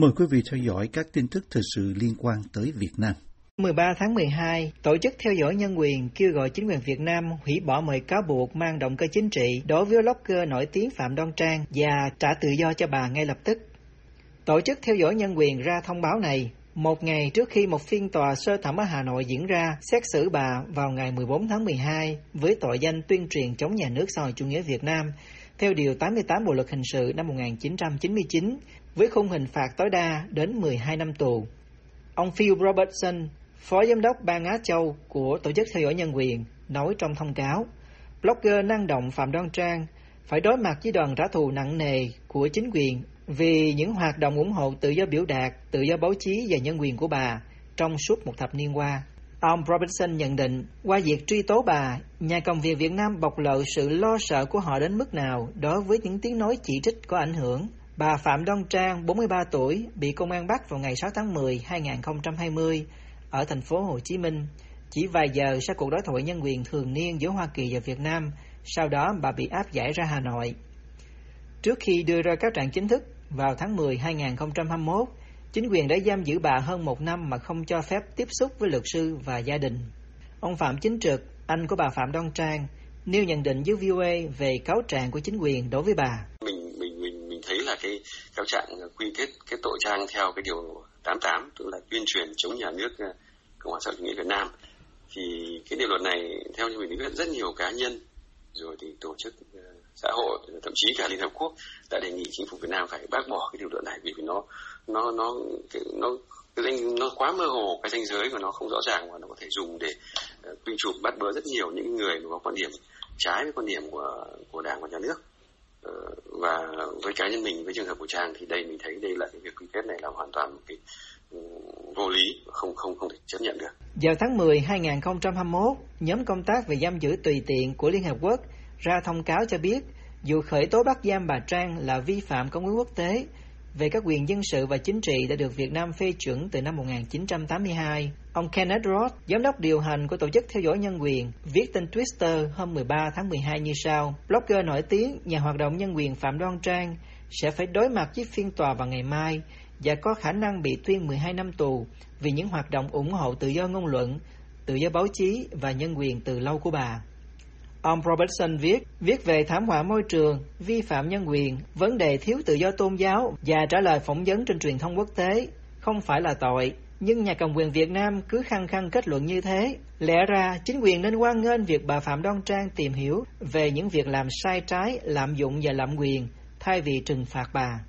Mời quý vị theo dõi các tin tức thời sự liên quan tới Việt Nam. 13 tháng 12, Tổ chức Theo dõi Nhân quyền kêu gọi chính quyền Việt Nam hủy bỏ mọi cáo buộc mang động cơ chính trị đối với blogger nổi tiếng Phạm Đoan Trang và trả tự do cho bà ngay lập tức. Tổ chức Theo dõi Nhân quyền ra thông báo này một ngày trước khi một phiên tòa sơ thẩm ở Hà Nội diễn ra xét xử bà vào ngày 14 tháng 12 với tội danh tuyên truyền chống nhà nước xã hội chủ nghĩa Việt Nam theo Điều 88 Bộ Luật Hình sự năm 1999 với khung hình phạt tối đa đến 12 năm tù. Ông Phil Robertson, Phó Giám đốc Ban Á Châu của Tổ chức Theo dõi Nhân quyền, nói trong thông cáo, blogger năng động Phạm Đoan Trang phải đối mặt với đoàn trả thù nặng nề của chính quyền vì những hoạt động ủng hộ tự do biểu đạt, tự do báo chí và nhân quyền của bà trong suốt một thập niên qua. Ông Robinson nhận định, qua việc truy tố bà, nhà cầm quyền Việt Nam bộc lộ sự lo sợ của họ đến mức nào đối với những tiếng nói chỉ trích có ảnh hưởng. Bà Phạm Đoan Trang, 43 tuổi, bị công an bắt vào ngày 6 tháng 10, 2020 ở thành phố Hồ Chí Minh. Chỉ vài giờ sau cuộc đối thoại nhân quyền thường niên giữa Hoa Kỳ và Việt Nam, sau đó bà bị áp giải ra Hà Nội. Trước khi đưa ra cáo trạng chính thức vào tháng 10 2021, chính quyền đã giam giữ bà hơn một năm mà không cho phép tiếp xúc với luật sư và gia đình. Ông Phạm Chính Trực, anh của bà Phạm Đoan Trang, nêu nhận định với VOA về cáo trạng của chính quyền đối với bà. Mình cái cáo trạng ờ, quy kết cái tội trang theo cái điều 88 tức là tuyên truyền chống nhà nước ờ, Cộng hòa xã hội chủ nghĩa Việt Nam. Thì cái điều luật này theo như mình biết rất nhiều cá nhân rồi thì tổ chức ờ, xã hội thậm chí cả liên hợp quốc đã đề nghị chính phủ Việt Nam phải bác bỏ cái điều luật này vì nó nó nó cái, nó cái danh nó quá mơ hồ cái danh giới của nó không rõ ràng và nó có thể dùng để uh, quy chụp bắt bớ rất nhiều những người có quan điểm trái với quan điểm của của đảng và nhà nước Ờ, và với cá nhân mình với trường hợp của trang thì đây mình thấy đây là cái việc quy kết này là hoàn toàn một cái ừ, vô lý không không không thể chấp nhận được. Vào tháng 10 2021, nhóm công tác về giam giữ tùy tiện của Liên Hợp Quốc ra thông cáo cho biết dù khởi tố bắt giam bà Trang là vi phạm công ước quốc tế về các quyền dân sự và chính trị đã được Việt Nam phê chuẩn từ năm 1982. Ông Kenneth Roth, giám đốc điều hành của Tổ chức Theo dõi Nhân quyền, viết trên Twitter hôm 13 tháng 12 như sau. Blogger nổi tiếng, nhà hoạt động nhân quyền Phạm Đoan Trang sẽ phải đối mặt với phiên tòa vào ngày mai và có khả năng bị tuyên 12 năm tù vì những hoạt động ủng hộ tự do ngôn luận, tự do báo chí và nhân quyền từ lâu của bà. Ông Robertson viết, viết về thảm họa môi trường, vi phạm nhân quyền, vấn đề thiếu tự do tôn giáo và trả lời phỏng vấn trên truyền thông quốc tế không phải là tội. Nhưng nhà cầm quyền Việt Nam cứ khăng khăng kết luận như thế. Lẽ ra, chính quyền nên quan nghênh việc bà Phạm Đoan Trang tìm hiểu về những việc làm sai trái, lạm dụng và lạm quyền, thay vì trừng phạt bà.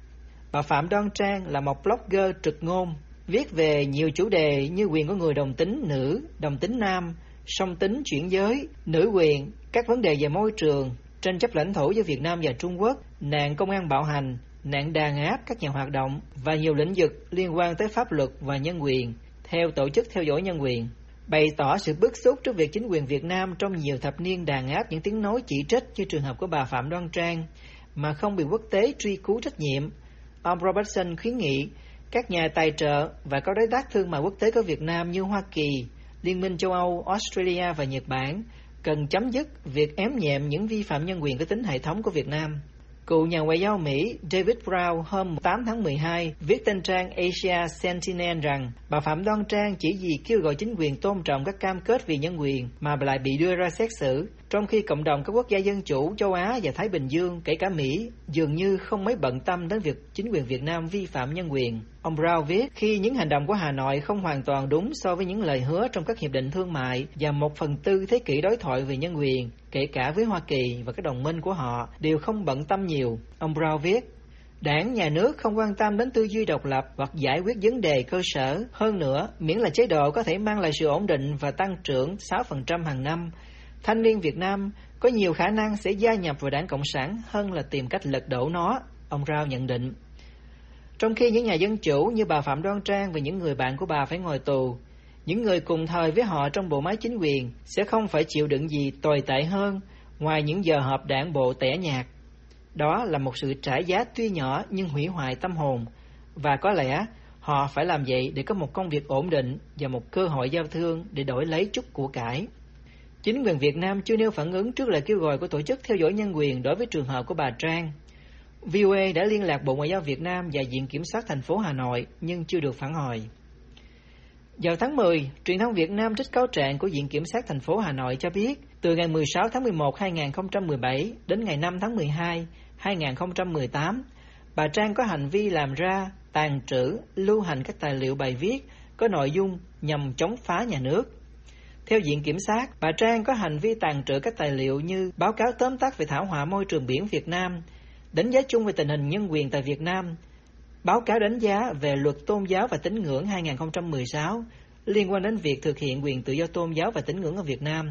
Bà Phạm Đoan Trang là một blogger trực ngôn, viết về nhiều chủ đề như quyền của người đồng tính nữ, đồng tính nam, song tính chuyển giới, nữ quyền, các vấn đề về môi trường, tranh chấp lãnh thổ giữa Việt Nam và Trung Quốc, nạn công an bạo hành, nạn đàn áp các nhà hoạt động và nhiều lĩnh vực liên quan tới pháp luật và nhân quyền, theo Tổ chức Theo dõi Nhân quyền, bày tỏ sự bức xúc trước việc chính quyền Việt Nam trong nhiều thập niên đàn áp những tiếng nói chỉ trích như trường hợp của bà Phạm Đoan Trang mà không bị quốc tế truy cứu trách nhiệm. Ông Robertson khuyến nghị các nhà tài trợ và có đối tác thương mại quốc tế của Việt Nam như Hoa Kỳ, Liên minh châu Âu, Australia và Nhật Bản cần chấm dứt việc ém nhẹm những vi phạm nhân quyền có tính hệ thống của Việt Nam. Cựu nhà ngoại giao Mỹ David Brown hôm 8 tháng 12 viết trên trang Asia Sentinel rằng bà Phạm Đoan Trang chỉ vì kêu gọi chính quyền tôn trọng các cam kết vì nhân quyền mà lại bị đưa ra xét xử, trong khi cộng đồng các quốc gia dân chủ châu Á và Thái Bình Dương, kể cả Mỹ, dường như không mấy bận tâm đến việc chính quyền Việt Nam vi phạm nhân quyền. Ông Brown viết, khi những hành động của Hà Nội không hoàn toàn đúng so với những lời hứa trong các hiệp định thương mại và một phần tư thế kỷ đối thoại về nhân quyền, kể cả với Hoa Kỳ và các đồng minh của họ, đều không bận tâm nhiều. Ông Brown viết, Đảng, nhà nước không quan tâm đến tư duy độc lập hoặc giải quyết vấn đề cơ sở. Hơn nữa, miễn là chế độ có thể mang lại sự ổn định và tăng trưởng 6% hàng năm, thanh niên Việt Nam có nhiều khả năng sẽ gia nhập vào đảng Cộng sản hơn là tìm cách lật đổ nó, ông Rao nhận định. Trong khi những nhà dân chủ như bà Phạm Đoan Trang và những người bạn của bà phải ngồi tù, những người cùng thời với họ trong bộ máy chính quyền sẽ không phải chịu đựng gì tồi tệ hơn ngoài những giờ họp đảng bộ tẻ nhạt. Đó là một sự trả giá tuy nhỏ nhưng hủy hoại tâm hồn, và có lẽ họ phải làm vậy để có một công việc ổn định và một cơ hội giao thương để đổi lấy chút của cải. Chính quyền Việt Nam chưa nêu phản ứng trước lời kêu gọi của Tổ chức Theo dõi Nhân quyền đối với trường hợp của bà Trang. VOA đã liên lạc Bộ Ngoại giao Việt Nam và Viện Kiểm sát thành phố Hà Nội nhưng chưa được phản hồi. Vào tháng 10, truyền thông Việt Nam trích cáo trạng của Viện Kiểm sát thành phố Hà Nội cho biết, từ ngày 16 tháng 11 2017 đến ngày 5 tháng 12 2018, bà Trang có hành vi làm ra, tàn trữ, lưu hành các tài liệu bài viết có nội dung nhằm chống phá nhà nước. Theo Viện Kiểm sát, bà Trang có hành vi tàn trữ các tài liệu như báo cáo tóm tắt về thảm họa môi trường biển Việt Nam, đánh giá chung về tình hình nhân quyền tại Việt Nam, báo cáo đánh giá về luật tôn giáo và tín ngưỡng 2016 liên quan đến việc thực hiện quyền tự do tôn giáo và tín ngưỡng ở Việt Nam.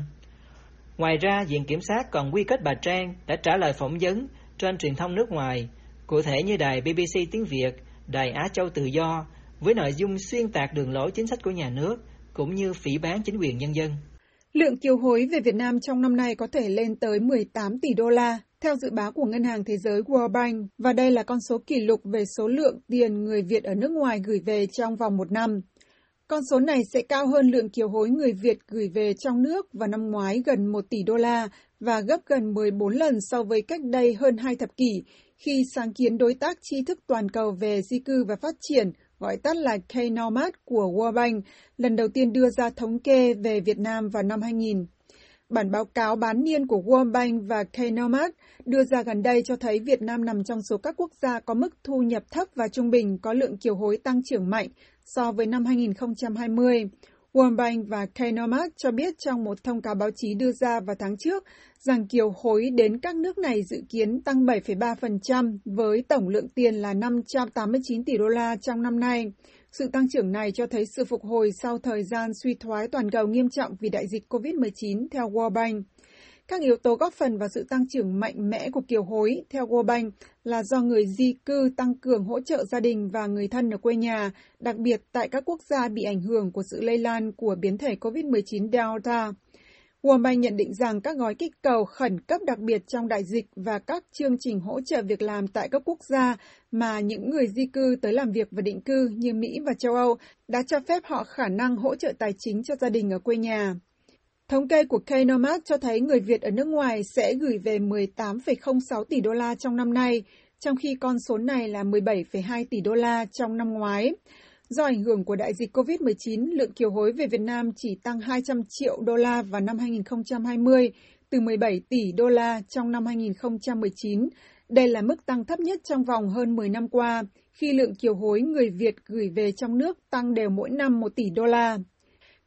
Ngoài ra, Viện Kiểm sát còn quy kết bà Trang đã trả lời phỏng vấn trên truyền thông nước ngoài, cụ thể như đài BBC tiếng Việt, đài Á Châu Tự Do, với nội dung xuyên tạc đường lối chính sách của nhà nước, cũng như phỉ bán chính quyền nhân dân. Lượng kiều hối về Việt Nam trong năm nay có thể lên tới 18 tỷ đô la, theo dự báo của Ngân hàng Thế giới World Bank, và đây là con số kỷ lục về số lượng tiền người Việt ở nước ngoài gửi về trong vòng một năm. Con số này sẽ cao hơn lượng kiều hối người Việt gửi về trong nước vào năm ngoái gần 1 tỷ đô la và gấp gần 14 lần so với cách đây hơn hai thập kỷ, khi sáng kiến đối tác tri thức toàn cầu về di cư và phát triển, gọi tắt là K-NOMAD của World Bank, lần đầu tiên đưa ra thống kê về Việt Nam vào năm 2000. Bản báo cáo bán niên của World Bank và K-NOMAD đưa ra gần đây cho thấy Việt Nam nằm trong số các quốc gia có mức thu nhập thấp và trung bình có lượng kiều hối tăng trưởng mạnh so với năm 2020. World Bank và K-NOMAD cho biết trong một thông cáo báo chí đưa ra vào tháng trước rằng kiều hối đến các nước này dự kiến tăng 7,3% với tổng lượng tiền là 589 tỷ đô la trong năm nay. Sự tăng trưởng này cho thấy sự phục hồi sau thời gian suy thoái toàn cầu nghiêm trọng vì đại dịch COVID-19 theo World Bank. Các yếu tố góp phần vào sự tăng trưởng mạnh mẽ của kiều hối, theo World Bank, là do người di cư tăng cường hỗ trợ gia đình và người thân ở quê nhà, đặc biệt tại các quốc gia bị ảnh hưởng của sự lây lan của biến thể COVID-19 Delta. World Bank nhận định rằng các gói kích cầu khẩn cấp đặc biệt trong đại dịch và các chương trình hỗ trợ việc làm tại các quốc gia mà những người di cư tới làm việc và định cư như Mỹ và châu Âu đã cho phép họ khả năng hỗ trợ tài chính cho gia đình ở quê nhà. Thống kê của K-Nomad cho thấy người Việt ở nước ngoài sẽ gửi về 18,06 tỷ đô la trong năm nay, trong khi con số này là 17,2 tỷ đô la trong năm ngoái. Do ảnh hưởng của đại dịch COVID-19, lượng kiều hối về Việt Nam chỉ tăng 200 triệu đô la vào năm 2020, từ 17 tỷ đô la trong năm 2019. Đây là mức tăng thấp nhất trong vòng hơn 10 năm qua, khi lượng kiều hối người Việt gửi về trong nước tăng đều mỗi năm 1 tỷ đô la.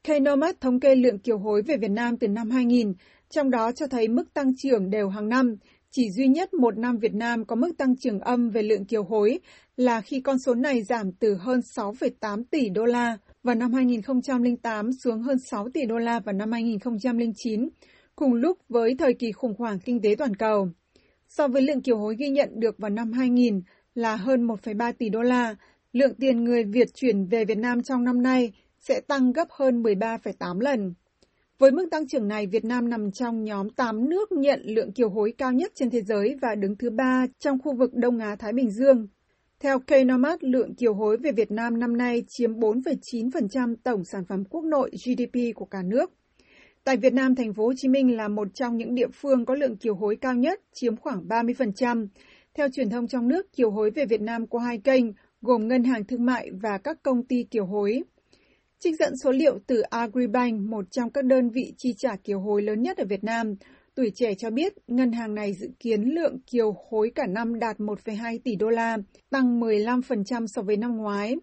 Kenomat thống kê lượng kiều hối về Việt Nam từ năm 2000, trong đó cho thấy mức tăng trưởng đều hàng năm. Chỉ duy nhất một năm Việt Nam có mức tăng trưởng âm về lượng kiều hối là khi con số này giảm từ hơn 6,8 tỷ đô la vào năm 2008 xuống hơn 6 tỷ đô la vào năm 2009, cùng lúc với thời kỳ khủng hoảng kinh tế toàn cầu. So với lượng kiều hối ghi nhận được vào năm 2000 là hơn 1,3 tỷ đô la, lượng tiền người Việt chuyển về Việt Nam trong năm nay sẽ tăng gấp hơn 13,8 lần. Với mức tăng trưởng này, Việt Nam nằm trong nhóm 8 nước nhận lượng kiều hối cao nhất trên thế giới và đứng thứ ba trong khu vực Đông Á-Thái Bình Dương. Theo Knomad, lượng kiều hối về Việt Nam năm nay chiếm 4,9% tổng sản phẩm quốc nội GDP của cả nước. Tại Việt Nam, thành phố Hồ Chí Minh là một trong những địa phương có lượng kiều hối cao nhất, chiếm khoảng 30%. Theo truyền thông trong nước, kiều hối về Việt Nam qua hai kênh, gồm ngân hàng thương mại và các công ty kiều hối. Trích dẫn số liệu từ Agribank, một trong các đơn vị chi trả kiều hối lớn nhất ở Việt Nam, Tuổi trẻ cho biết ngân hàng này dự kiến lượng kiều hối cả năm đạt 1,2 tỷ đô la, tăng 15% so với năm ngoái.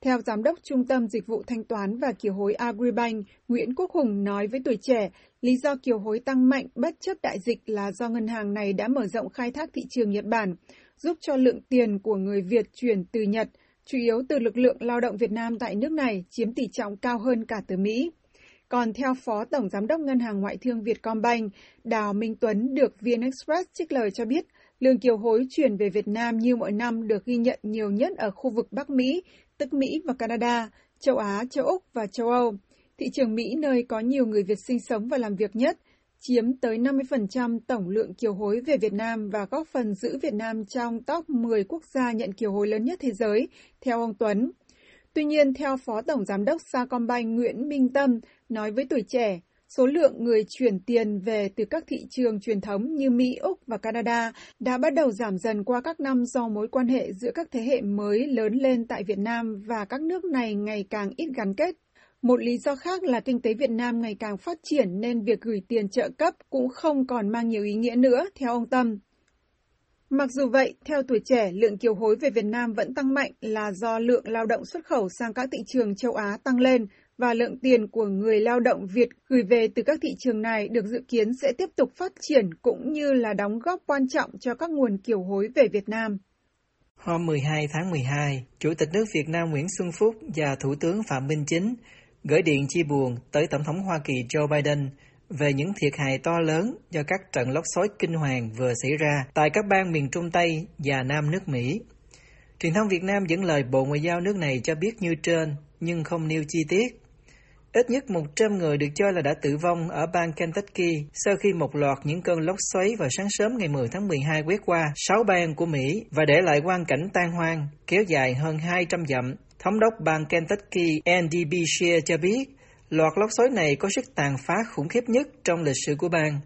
Theo Giám đốc Trung tâm Dịch vụ Thanh toán và Kiều hối Agribank, Nguyễn Quốc Hùng nói với tuổi trẻ, lý do kiều hối tăng mạnh bất chấp đại dịch là do ngân hàng này đã mở rộng khai thác thị trường Nhật Bản, giúp cho lượng tiền của người Việt chuyển từ Nhật, chủ yếu từ lực lượng lao động Việt Nam tại nước này, chiếm tỷ trọng cao hơn cả từ Mỹ. Còn theo Phó Tổng Giám đốc Ngân hàng Ngoại thương Vietcombank, Đào Minh Tuấn được VN Express trích lời cho biết, lương kiều hối chuyển về Việt Nam như mọi năm được ghi nhận nhiều nhất ở khu vực Bắc Mỹ, tức Mỹ và Canada, châu Á, châu Úc và châu Âu. Thị trường Mỹ nơi có nhiều người Việt sinh sống và làm việc nhất, chiếm tới 50% tổng lượng kiều hối về Việt Nam và góp phần giữ Việt Nam trong top 10 quốc gia nhận kiều hối lớn nhất thế giới, theo ông Tuấn. Tuy nhiên, theo Phó Tổng Giám đốc Sacombank Nguyễn Minh Tâm nói với tuổi trẻ, số lượng người chuyển tiền về từ các thị trường truyền thống như Mỹ, Úc và Canada đã bắt đầu giảm dần qua các năm do mối quan hệ giữa các thế hệ mới lớn lên tại Việt Nam và các nước này ngày càng ít gắn kết. Một lý do khác là kinh tế Việt Nam ngày càng phát triển nên việc gửi tiền trợ cấp cũng không còn mang nhiều ý nghĩa nữa, theo ông Tâm. Mặc dù vậy, theo tuổi trẻ, lượng kiều hối về Việt Nam vẫn tăng mạnh là do lượng lao động xuất khẩu sang các thị trường châu Á tăng lên và lượng tiền của người lao động Việt gửi về từ các thị trường này được dự kiến sẽ tiếp tục phát triển cũng như là đóng góp quan trọng cho các nguồn kiều hối về Việt Nam. Hôm 12 tháng 12, Chủ tịch nước Việt Nam Nguyễn Xuân Phúc và Thủ tướng Phạm Minh Chính gửi điện chia buồn tới Tổng thống Hoa Kỳ Joe Biden về những thiệt hại to lớn do các trận lốc xoáy kinh hoàng vừa xảy ra tại các bang miền Trung Tây và Nam nước Mỹ. Truyền thông Việt Nam dẫn lời Bộ Ngoại giao nước này cho biết như trên, nhưng không nêu chi tiết. Ít nhất 100 người được cho là đã tử vong ở bang Kentucky sau khi một loạt những cơn lốc xoáy vào sáng sớm ngày 10 tháng 12 quét qua 6 bang của Mỹ và để lại quang cảnh tan hoang, kéo dài hơn 200 dặm. Thống đốc bang Kentucky, Andy Beshear cho biết, loạt lốc xoáy này có sức tàn phá khủng khiếp nhất trong lịch sử của bang.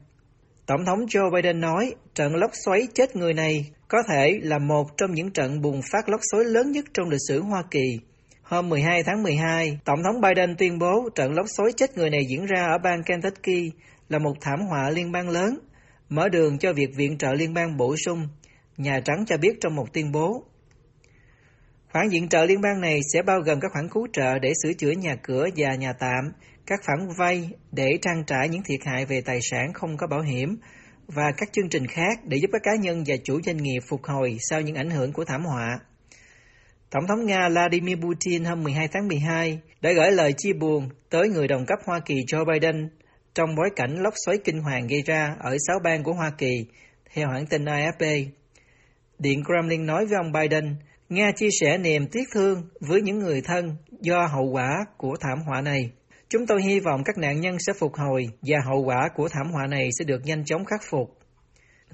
Tổng thống Joe Biden nói, trận lốc xoáy chết người này có thể là một trong những trận bùng phát lốc xoáy lớn nhất trong lịch sử Hoa Kỳ Hôm 12 tháng 12, Tổng thống Biden tuyên bố trận lốc xoáy chết người này diễn ra ở bang Kentucky là một thảm họa liên bang lớn, mở đường cho việc viện trợ liên bang bổ sung, Nhà Trắng cho biết trong một tuyên bố. Khoản viện trợ liên bang này sẽ bao gồm các khoản cứu trợ để sửa chữa nhà cửa và nhà tạm, các khoản vay để trang trải những thiệt hại về tài sản không có bảo hiểm và các chương trình khác để giúp các cá nhân và chủ doanh nghiệp phục hồi sau những ảnh hưởng của thảm họa. Tổng thống Nga Vladimir Putin hôm 12 tháng 12 đã gửi lời chia buồn tới người đồng cấp Hoa Kỳ Joe Biden trong bối cảnh lốc xoáy kinh hoàng gây ra ở sáu bang của Hoa Kỳ, theo hãng tin AFP. Điện Kremlin nói với ông Biden, Nga chia sẻ niềm tiếc thương với những người thân do hậu quả của thảm họa này. Chúng tôi hy vọng các nạn nhân sẽ phục hồi và hậu quả của thảm họa này sẽ được nhanh chóng khắc phục.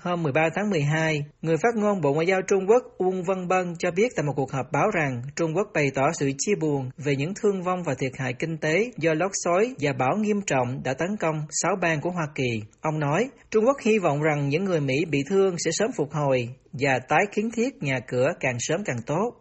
Hôm 13 tháng 12, người phát ngôn Bộ Ngoại giao Trung Quốc Uông Văn Bân cho biết tại một cuộc họp báo rằng Trung Quốc bày tỏ sự chia buồn về những thương vong và thiệt hại kinh tế do lốc xoáy và bão nghiêm trọng đã tấn công sáu bang của Hoa Kỳ. Ông nói, Trung Quốc hy vọng rằng những người Mỹ bị thương sẽ sớm phục hồi và tái kiến thiết nhà cửa càng sớm càng tốt.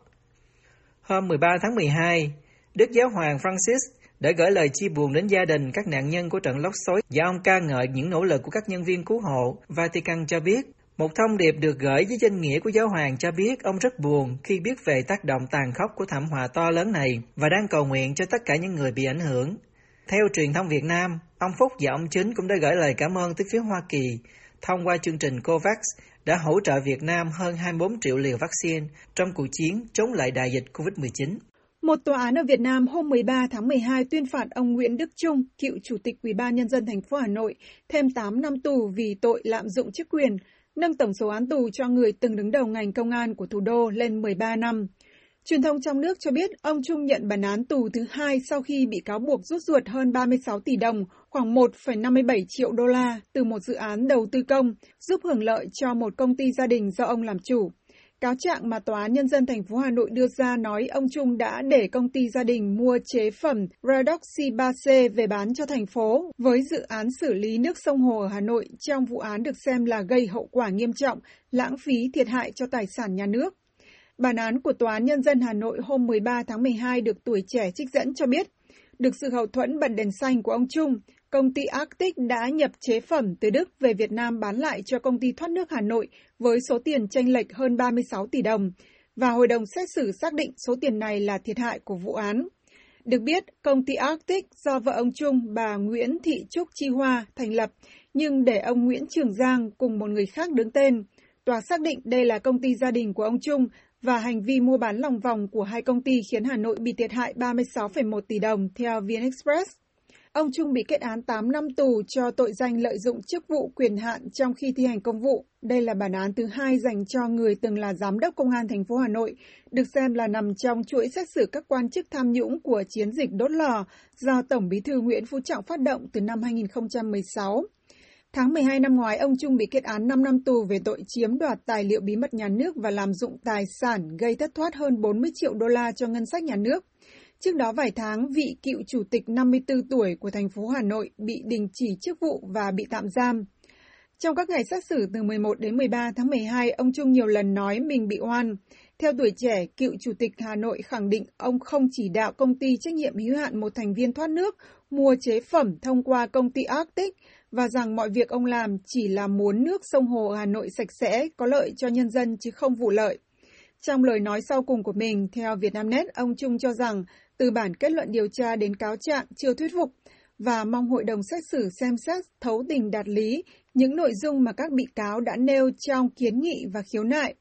Hôm 13 tháng 12, Đức Giáo hoàng Francis để gửi lời chia buồn đến gia đình các nạn nhân của trận lốc xoáy và ông ca ngợi những nỗ lực của các nhân viên cứu hộ. Vatican cho biết, một thông điệp được gửi với danh nghĩa của giáo hoàng cho biết ông rất buồn khi biết về tác động tàn khốc của thảm họa to lớn này và đang cầu nguyện cho tất cả những người bị ảnh hưởng. Theo truyền thông Việt Nam, ông Phúc và ông Chính cũng đã gửi lời cảm ơn tới phía Hoa Kỳ thông qua chương trình COVAX đã hỗ trợ Việt Nam hơn 24 triệu liều vaccine trong cuộc chiến chống lại đại dịch COVID-19. Một tòa án ở Việt Nam hôm 13 tháng 12 tuyên phạt ông Nguyễn Đức Trung, cựu chủ tịch Ủy ban nhân dân thành phố Hà Nội, thêm 8 năm tù vì tội lạm dụng chức quyền, nâng tổng số án tù cho người từng đứng đầu ngành công an của thủ đô lên 13 năm. Truyền thông trong nước cho biết ông Trung nhận bản án tù thứ hai sau khi bị cáo buộc rút ruột hơn 36 tỷ đồng, khoảng 1,57 triệu đô la từ một dự án đầu tư công, giúp hưởng lợi cho một công ty gia đình do ông làm chủ. Cáo trạng mà Tòa án Nhân dân thành phố Hà Nội đưa ra nói ông Trung đã để công ty gia đình mua chế phẩm Redoxy 3C về bán cho thành phố với dự án xử lý nước sông Hồ ở Hà Nội trong vụ án được xem là gây hậu quả nghiêm trọng, lãng phí thiệt hại cho tài sản nhà nước. Bản án của Tòa án Nhân dân Hà Nội hôm 13 tháng 12 được tuổi trẻ trích dẫn cho biết, được sự hậu thuẫn bật đèn xanh của ông Trung, công ty Arctic đã nhập chế phẩm từ Đức về Việt Nam bán lại cho công ty thoát nước Hà Nội với số tiền tranh lệch hơn 36 tỷ đồng, và hội đồng xét xử xác định số tiền này là thiệt hại của vụ án. Được biết, công ty Arctic do vợ ông Trung, bà Nguyễn Thị Trúc Chi Hoa thành lập, nhưng để ông Nguyễn Trường Giang cùng một người khác đứng tên. Tòa xác định đây là công ty gia đình của ông Trung và hành vi mua bán lòng vòng của hai công ty khiến Hà Nội bị thiệt hại 36,1 tỷ đồng theo VN Express. Ông Trung bị kết án 8 năm tù cho tội danh lợi dụng chức vụ quyền hạn trong khi thi hành công vụ. Đây là bản án thứ hai dành cho người từng là giám đốc công an thành phố Hà Nội, được xem là nằm trong chuỗi xét xử các quan chức tham nhũng của chiến dịch đốt lò do Tổng Bí thư Nguyễn Phú Trọng phát động từ năm 2016. Tháng 12 năm ngoái, ông Trung bị kết án 5 năm tù về tội chiếm đoạt tài liệu bí mật nhà nước và làm dụng tài sản gây thất thoát hơn 40 triệu đô la cho ngân sách nhà nước. Trước đó vài tháng, vị cựu chủ tịch 54 tuổi của thành phố Hà Nội bị đình chỉ chức vụ và bị tạm giam. Trong các ngày xét xử từ 11 đến 13 tháng 12, ông Trung nhiều lần nói mình bị oan. Theo tuổi trẻ, cựu chủ tịch Hà Nội khẳng định ông không chỉ đạo công ty trách nhiệm hữu hạn một thành viên thoát nước mua chế phẩm thông qua công ty Arctic và rằng mọi việc ông làm chỉ là muốn nước sông Hồ Hà Nội sạch sẽ, có lợi cho nhân dân chứ không vụ lợi. Trong lời nói sau cùng của mình, theo Vietnamnet, ông Trung cho rằng từ bản kết luận điều tra đến cáo trạng chưa thuyết phục và mong hội đồng xét xử xem xét thấu tình đạt lý những nội dung mà các bị cáo đã nêu trong kiến nghị và khiếu nại.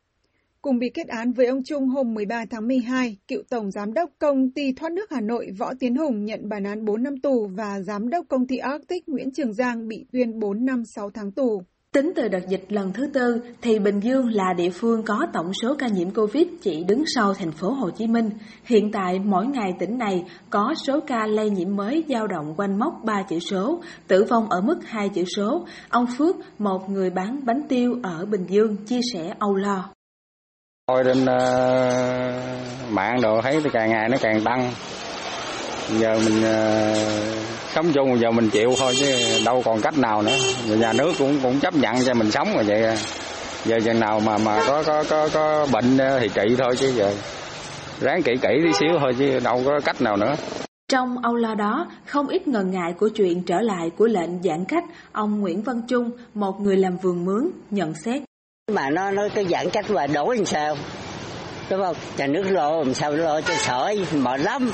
Cùng bị kết án với ông Trung hôm 13 tháng 12, cựu Tổng Giám đốc Công ty Thoát nước Hà Nội Võ Tiến Hùng nhận bản án 4 năm tù và Giám đốc Công ty Arctic Nguyễn Trường Giang bị tuyên 4 năm 6 tháng tù. Tính từ đợt dịch lần thứ tư, thì Bình Dương là địa phương có tổng số ca nhiễm Covid chỉ đứng sau thành phố Hồ Chí Minh. Hiện tại, mỗi ngày tỉnh này có số ca lây nhiễm mới dao động quanh mốc 3 chữ số, tử vong ở mức 2 chữ số. Ông Phước, một người bán bánh tiêu ở Bình Dương, chia sẻ âu lo. Tôi trên uh, mạng đồ thấy thì càng ngày nó càng tăng. Giờ mình uh, sống chung giờ mình chịu thôi chứ đâu còn cách nào nữa nhà nước cũng cũng chấp nhận cho mình sống rồi vậy giờ chừng nào mà mà có có có có bệnh thì trị thôi chứ giờ ráng kỹ kỹ tí xíu thôi chứ đâu có cách nào nữa trong âu lo đó, không ít ngần ngại của chuyện trở lại của lệnh giãn cách, ông Nguyễn Văn Trung, một người làm vườn mướn, nhận xét. Mà nó nó cái giãn cách mà đổi làm sao? Đúng không? Nhà nước lo làm sao lo cho sỏi mệt lắm.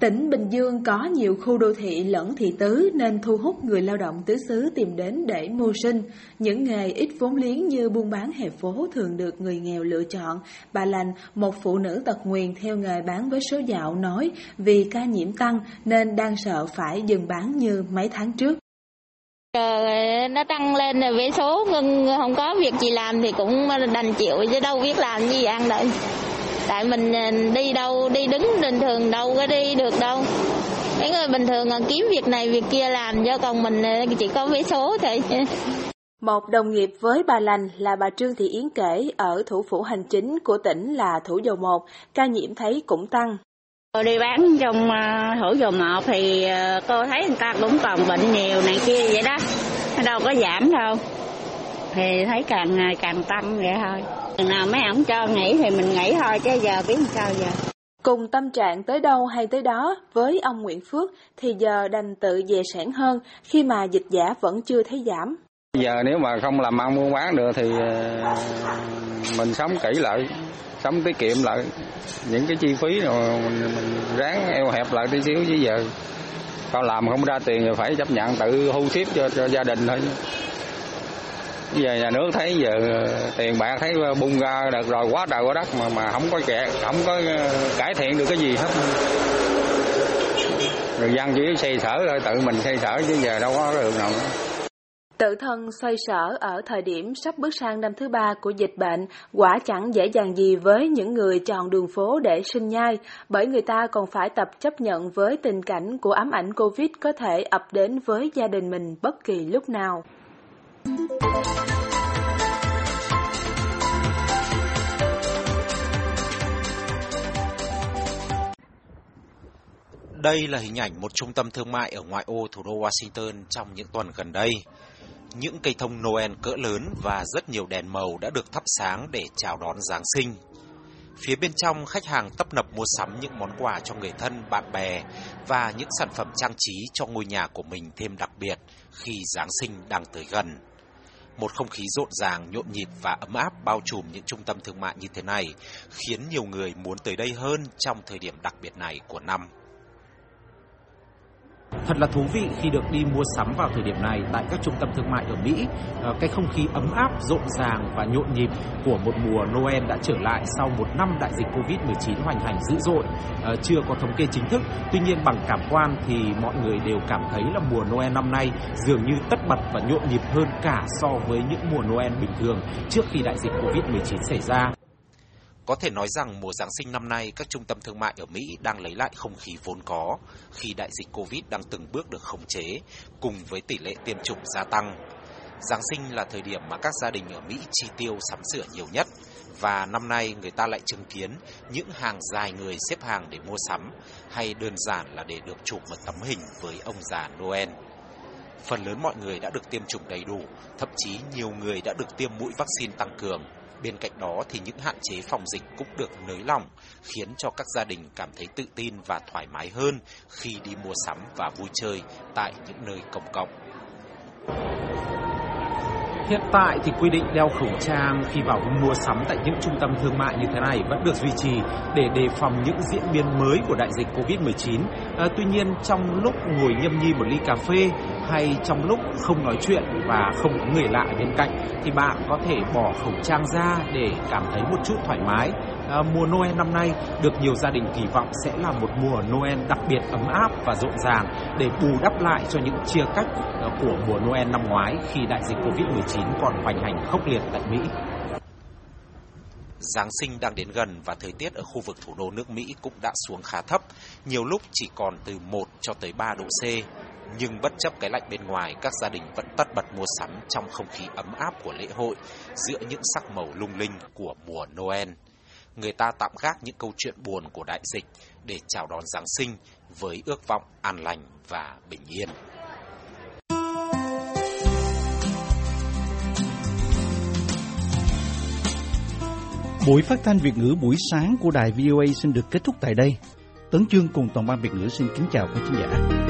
Tỉnh Bình Dương có nhiều khu đô thị lẫn thị tứ nên thu hút người lao động tứ xứ tìm đến để mưu sinh. Những nghề ít vốn liếng như buôn bán hè phố thường được người nghèo lựa chọn. Bà Lành, một phụ nữ tật nguyền theo nghề bán với số dạo nói vì ca nhiễm tăng nên đang sợ phải dừng bán như mấy tháng trước. Giờ nó tăng lên rồi vé số không có việc gì làm thì cũng đành chịu chứ đâu biết làm gì ăn đây tại mình ờ, đi đâu đi đứng bình thường đâu có đi được đâu mấy người bình thường kiếm việc này việc kia làm cho còn mình ờ, chỉ có vé số thôi một đồng nghiệp với bà Lành là bà Trương Thị Yến kể ở thủ phủ hành chính của tỉnh là Thủ Dầu Một, ca nhiễm thấy cũng tăng. Đi bán trong ờ, Thủ Dầu Một thì cô thấy người ta cũng còn bệnh nhiều này kia vậy đó, đâu có giảm đâu. Thì thấy càng ngày càng tăng vậy thôi nào mấy ổng cho nghỉ thì mình nghỉ thôi chứ giờ biết sao giờ. Cùng tâm trạng tới đâu hay tới đó, với ông Nguyễn Phước thì giờ đành tự về sản hơn khi mà dịch giả vẫn chưa thấy giảm. Giờ nếu mà không làm ăn buôn bán được thì ờ, mình sống kỹ lại, sống tiết kiệm lại những cái chi phí rồi mình, mình ráng eo hẹp lại tí xíu chứ giờ tao làm không ra tiền thì phải chấp nhận tự thu xếp cho, cho gia đình thôi giờ nhà nước thấy giờ ờ, tiền bạc thấy ờ, bung ra được rồi quá trời quá đất mà mà không có kẹt không có ờ, cải thiện được cái gì hết người dân chỉ xây sở thôi tự mình xây sở chứ giờ đâu có được nào nữa Tự thân xoay sở ở thời điểm sắp bước sang năm thứ ba của dịch bệnh, quả chẳng dễ dàng gì với những người chọn đường phố để sinh nhai, bởi người ta còn phải tập chấp nhận với tình cảnh của ám ảnh Covid có thể ập đến với gia đình mình bất kỳ lúc nào. Đây là hình ảnh một trung tâm thương mại ở ngoại ô thủ đô Washington trong những tuần gần đây. Những cây thông Noel cỡ lớn và rất nhiều đèn màu đã được thắp sáng để chào đón Giáng sinh. Phía bên trong, khách hàng tấp nập mua sắm những món quà cho người thân, bạn bè và những sản phẩm trang trí cho ngôi nhà của mình thêm đặc biệt khi Giáng sinh đang tới gần. Một không khí rộn ràng, nhộn nhịp và ấm áp bao trùm những trung tâm thương mại như thế này, khiến nhiều người muốn tới đây hơn trong thời điểm đặc biệt này của năm. Thật là thú vị khi được đi mua sắm vào thời điểm này tại các trung tâm thương mại ở Mỹ. Ờ, cái không khí ấm áp, rộn ràng và nhộn nhịp của một mùa Noel đã trở lại sau một năm đại dịch Covid-19 hoành hành dữ dội. Ờ, chưa có thống kê chính thức, tuy nhiên bằng cảm quan thì mọi người đều cảm thấy là mùa Noel năm nay dường như tất bật và nhộn nhịp hơn cả so với những mùa Noel bình thường trước khi đại dịch Covid-19 xảy ra. Có thể nói rằng mùa Giáng sinh năm nay các trung tâm thương mại ở Mỹ đang lấy lại không khí vốn có khi đại dịch Covid đang từng bước được khống chế cùng với tỷ lệ tiêm chủng gia tăng. Giáng sinh là thời điểm mà các gia đình ở Mỹ chi tiêu sắm sửa nhiều nhất Và năm nay người ta lại chứng kiến những hàng dài người xếp hàng để mua sắm hay đơn giản là để được chụp một tấm hình với ông già Noel. Phần lớn mọi người đã được tiêm chủng đầy đủ, thậm chí nhiều người đã được tiêm mũi vaccine tăng cường. Bên cạnh đó thì những hạn chế phòng dịch cũng được nới lỏng, khiến cho các gia đình cảm thấy tự tin và thoải mái hơn khi đi mua sắm và vui chơi tại những nơi công cộng. Hiện tại thì quy định đeo khẩu trang khi vào mua sắm tại những trung tâm thương mại như thế này vẫn được duy trì để đề phòng những diễn biến mới của đại dịch Covid-19. À, tuy nhiên trong lúc ngồi nhâm nhi một ly cà phê hay trong lúc không nói chuyện và không có người lạ bên cạnh thì bạn có thể bỏ khẩu trang ra để cảm thấy một chút thoải mái. À, mùa Noel năm nay được nhiều gia đình kỳ vọng sẽ là một mùa Noel đặc biệt ấm áp và rộn ràng để bù đắp lại cho những chia cách à, của mùa Noel năm ngoái khi đại dịch Covid-19 còn hoành hành khốc liệt tại Mỹ. Giáng sinh đang đến gần và thời tiết ở khu vực thủ đô nước Mỹ cũng đã xuống khá thấp, nhiều lúc chỉ còn từ 1 cho tới 3 độ C. Nhưng bất chấp cái lạnh bên ngoài, các gia đình vẫn tất bật mua sắm trong không khí ấm áp của lễ hội giữa những sắc màu lung linh của mùa Noel. Người ta tạm gác những câu chuyện buồn của đại dịch để chào đón Giáng sinh với ước vọng an lành và bình yên. Buổi phát thanh Việt ngữ buổi sáng của đài VOA xin được kết thúc tại đây. Tấn Chương cùng toàn ban Việt ngữ xin kính chào quý khán giả.